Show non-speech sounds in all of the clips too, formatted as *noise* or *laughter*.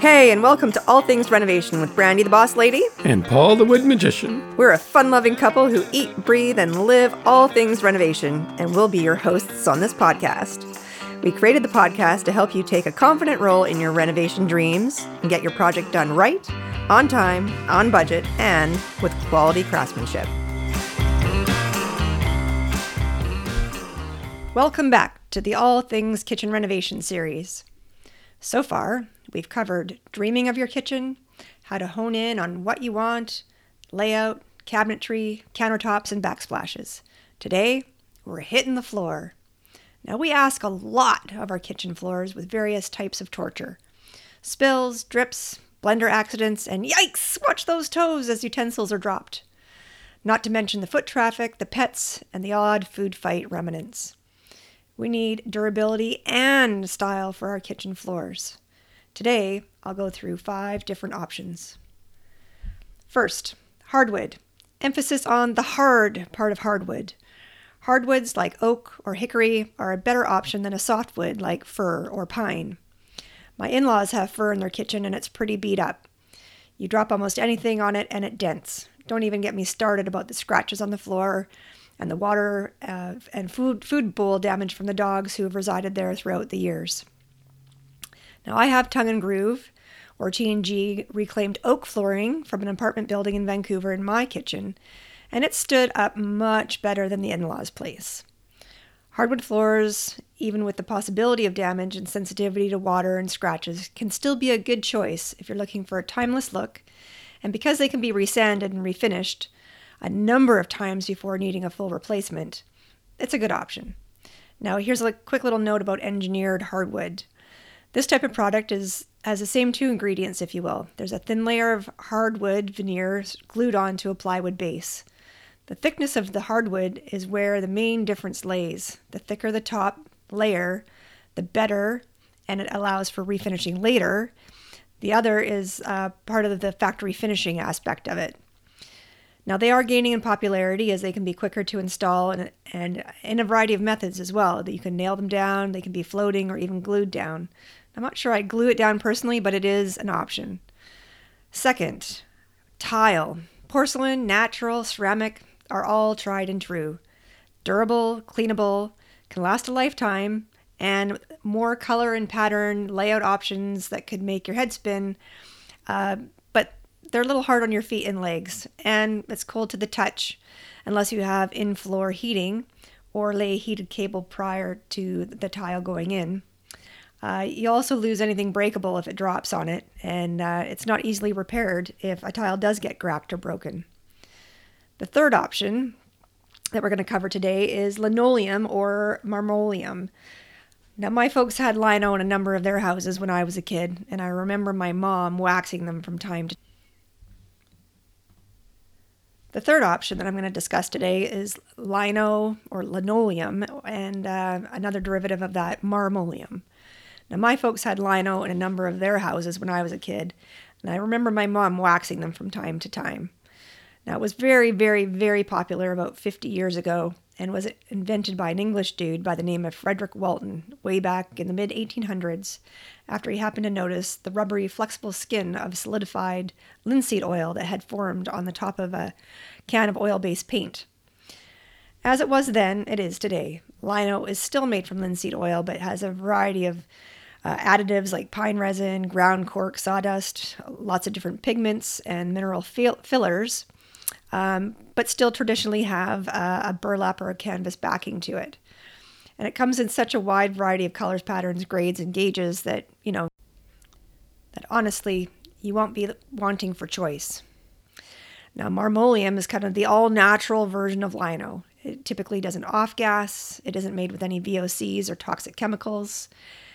Hey, and welcome to All Things Renovation with Brandy the Boss Lady. And Paul the Wood Magician. We're a fun loving couple who eat, breathe, and live all things renovation, and we'll be your hosts on this podcast. We created the podcast to help you take a confident role in your renovation dreams and get your project done right, on time, on budget, and with quality craftsmanship. Welcome back to the All Things Kitchen Renovation series. So far, we've covered dreaming of your kitchen, how to hone in on what you want, layout, cabinetry, countertops, and backsplashes. Today, we're hitting the floor. Now, we ask a lot of our kitchen floors with various types of torture spills, drips, blender accidents, and yikes, watch those toes as utensils are dropped. Not to mention the foot traffic, the pets, and the odd food fight remnants. We need durability and style for our kitchen floors. Today, I'll go through five different options. First, hardwood. Emphasis on the hard part of hardwood. Hardwoods like oak or hickory are a better option than a softwood like fir or pine. My in laws have fir in their kitchen and it's pretty beat up. You drop almost anything on it and it dents. Don't even get me started about the scratches on the floor and the water uh, and food, food bowl damage from the dogs who have resided there throughout the years. Now, I have Tongue and Groove or T&G reclaimed oak flooring from an apartment building in Vancouver in my kitchen, and it stood up much better than the in-laws place. Hardwood floors, even with the possibility of damage and sensitivity to water and scratches, can still be a good choice if you're looking for a timeless look, and because they can be resanded and refinished a number of times before needing a full replacement, it's a good option. Now, here's a quick little note about engineered hardwood. This type of product is has the same two ingredients, if you will. There's a thin layer of hardwood veneer glued onto a plywood base. The thickness of the hardwood is where the main difference lays. The thicker the top layer, the better, and it allows for refinishing later. The other is uh, part of the factory finishing aspect of it. Now, they are gaining in popularity as they can be quicker to install and, and in a variety of methods as well. That you can nail them down, they can be floating or even glued down. I'm not sure I'd glue it down personally, but it is an option. Second, tile. Porcelain, natural, ceramic are all tried and true. Durable, cleanable, can last a lifetime, and more color and pattern layout options that could make your head spin. Uh, but they're a little hard on your feet and legs, and it's cold to the touch unless you have in floor heating or lay heated cable prior to the tile going in. Uh, you also lose anything breakable if it drops on it, and uh, it's not easily repaired if a tile does get cracked or broken. The third option that we're going to cover today is linoleum or marmoleum. Now, my folks had lino in a number of their houses when I was a kid, and I remember my mom waxing them from time to time. The third option that I'm going to discuss today is lino or linoleum, and uh, another derivative of that, marmoleum. Now, my folks had lino in a number of their houses when I was a kid, and I remember my mom waxing them from time to time. Now, it was very, very, very popular about 50 years ago and was invented by an English dude by the name of Frederick Walton way back in the mid 1800s after he happened to notice the rubbery, flexible skin of solidified linseed oil that had formed on the top of a can of oil based paint. As it was then, it is today. Lino is still made from linseed oil but has a variety of uh, additives like pine resin, ground cork, sawdust, lots of different pigments and mineral fill- fillers, um, but still traditionally have uh, a burlap or a canvas backing to it. And it comes in such a wide variety of colors, patterns, grades, and gauges that, you know, that honestly, you won't be wanting for choice. Now, marmoleum is kind of the all natural version of lino. It typically doesn't off gas, it isn't made with any VOCs or toxic chemicals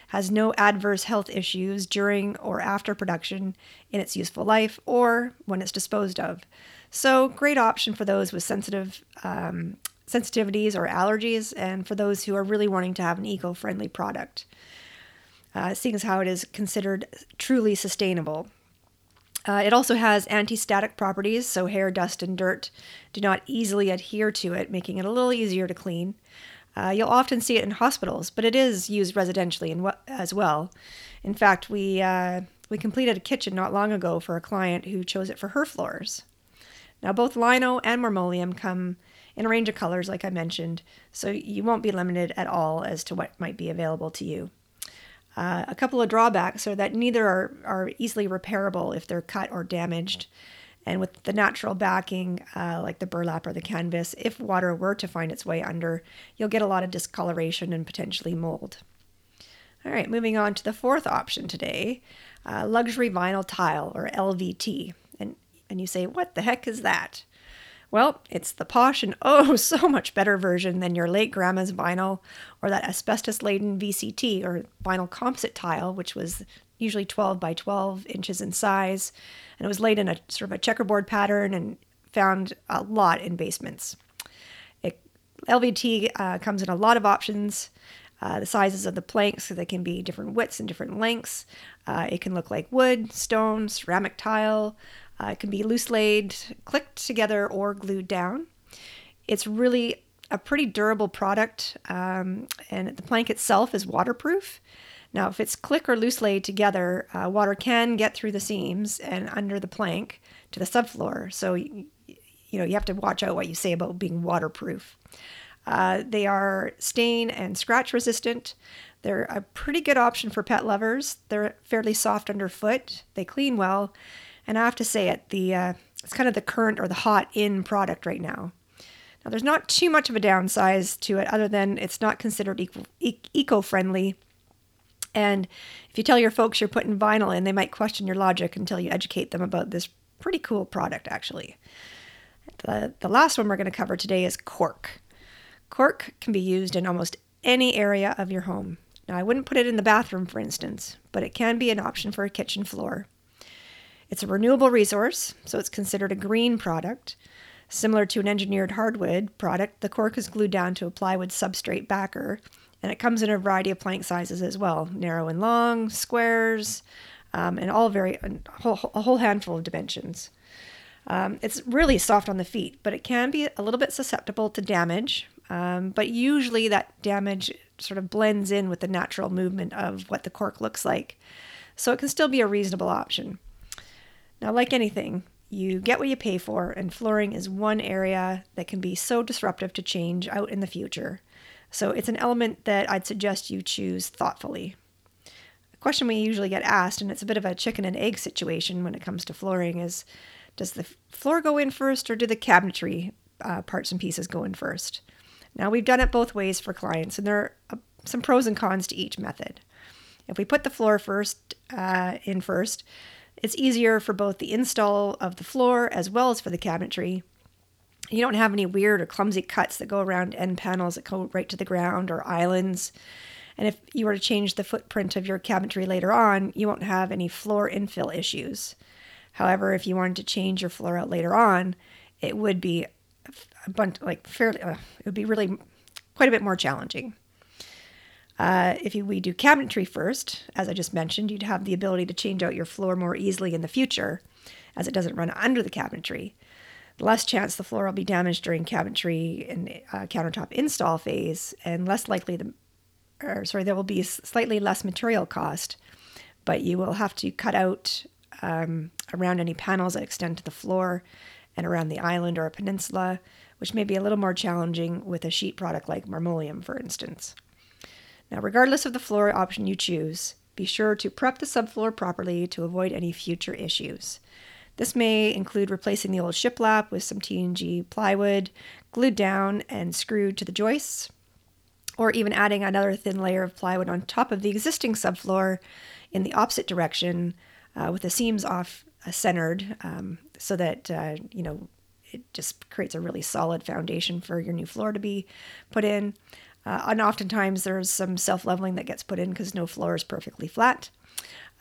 has no adverse health issues during or after production in its useful life or when it's disposed of. So, great option for those with sensitive um, sensitivities or allergies, and for those who are really wanting to have an eco friendly product, uh, seeing as how it is considered truly sustainable. Uh, it also has anti static properties, so hair, dust, and dirt do not easily adhere to it, making it a little easier to clean. Uh, you'll often see it in hospitals, but it is used residentially as well. In fact, we uh, we completed a kitchen not long ago for a client who chose it for her floors. Now, both lino and marmoleum come in a range of colors, like I mentioned, so you won't be limited at all as to what might be available to you. Uh, a couple of drawbacks are that neither are, are easily repairable if they're cut or damaged. And with the natural backing, uh, like the burlap or the canvas, if water were to find its way under, you'll get a lot of discoloration and potentially mold. All right, moving on to the fourth option today uh, luxury vinyl tile or LVT. And, and you say, what the heck is that? Well, it's the posh and *laughs* oh so much better version than your late grandma's vinyl or that asbestos laden VCT or vinyl composite tile, which was usually 12 by 12 inches in size. And it was laid in a sort of a checkerboard pattern and found a lot in basements. It, LVT uh, comes in a lot of options. Uh, the sizes of the planks, so they can be different widths and different lengths. Uh, it can look like wood, stone, ceramic tile. Uh, it can be loose laid, clicked together, or glued down. It's really a pretty durable product, um, and the plank itself is waterproof. Now, if it's click or loose laid together, uh, water can get through the seams and under the plank to the subfloor. So, you, know, you have to watch out what you say about being waterproof. Uh, they are stain and scratch resistant. They're a pretty good option for pet lovers. They're fairly soft underfoot. They clean well, and I have to say it, the uh, it's kind of the current or the hot in product right now. Now, there's not too much of a downside to it, other than it's not considered eco friendly and if you tell your folks you're putting vinyl in, they might question your logic until you educate them about this pretty cool product, actually. The, the last one we're going to cover today is cork. Cork can be used in almost any area of your home. Now, I wouldn't put it in the bathroom, for instance, but it can be an option for a kitchen floor. It's a renewable resource, so it's considered a green product. Similar to an engineered hardwood product, the cork is glued down to a plywood substrate backer and it comes in a variety of plank sizes as well narrow and long, squares, um, and all very, a whole, a whole handful of dimensions. Um, it's really soft on the feet, but it can be a little bit susceptible to damage. Um, but usually that damage sort of blends in with the natural movement of what the cork looks like. So it can still be a reasonable option. Now, like anything, you get what you pay for, and flooring is one area that can be so disruptive to change out in the future. So it's an element that I'd suggest you choose thoughtfully. A question we usually get asked, and it's a bit of a chicken and egg situation when it comes to flooring, is does the floor go in first or do the cabinetry uh, parts and pieces go in first? Now, we've done it both ways for clients, and there are uh, some pros and cons to each method. If we put the floor first uh, in first, it's easier for both the install of the floor as well as for the cabinetry you don't have any weird or clumsy cuts that go around end panels that go right to the ground or islands. And if you were to change the footprint of your cabinetry later on, you won't have any floor infill issues. However, if you wanted to change your floor out later on, it would be a bunch like fairly, uh, it would be really quite a bit more challenging. Uh, if you, we do cabinetry first, as I just mentioned, you'd have the ability to change out your floor more easily in the future, as it doesn't run under the cabinetry less chance the floor will be damaged during cabinetry and uh, countertop install phase, and less likely the, or sorry, there will be slightly less material cost, but you will have to cut out um, around any panels that extend to the floor and around the island or a peninsula, which may be a little more challenging with a sheet product like marmoleum, for instance. Now, regardless of the floor option you choose, be sure to prep the subfloor properly to avoid any future issues. This may include replacing the old shiplap with some TNG plywood, glued down and screwed to the joists, or even adding another thin layer of plywood on top of the existing subfloor in the opposite direction uh, with the seams off uh, centered um, so that, uh, you know, it just creates a really solid foundation for your new floor to be put in. Uh, and oftentimes there's some self leveling that gets put in because no floor is perfectly flat.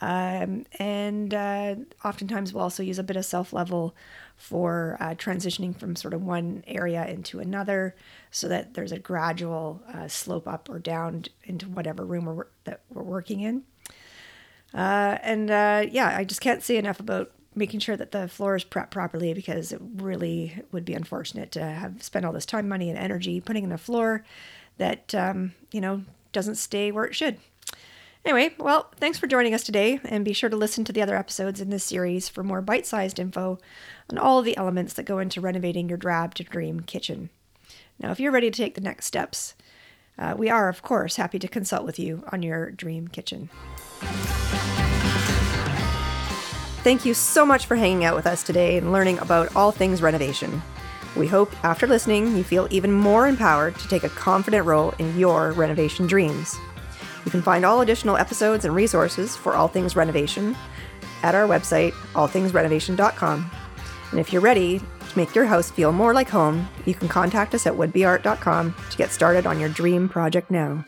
Um, and uh, oftentimes we'll also use a bit of self level for uh, transitioning from sort of one area into another so that there's a gradual uh, slope up or down into whatever room we're, that we're working in. Uh, and uh, yeah, I just can't say enough about making sure that the floor is prepped properly because it really would be unfortunate to have spent all this time, money, and energy putting in a floor that, um, you know, doesn't stay where it should. Anyway, well, thanks for joining us today, and be sure to listen to the other episodes in this series for more bite sized info on all the elements that go into renovating your drab to dream kitchen. Now, if you're ready to take the next steps, uh, we are, of course, happy to consult with you on your dream kitchen. Thank you so much for hanging out with us today and learning about all things renovation. We hope after listening, you feel even more empowered to take a confident role in your renovation dreams. You can find all additional episodes and resources for all things renovation at our website, allthingsrenovation.com. And if you're ready to make your house feel more like home, you can contact us at woodbeart.com to get started on your dream project now.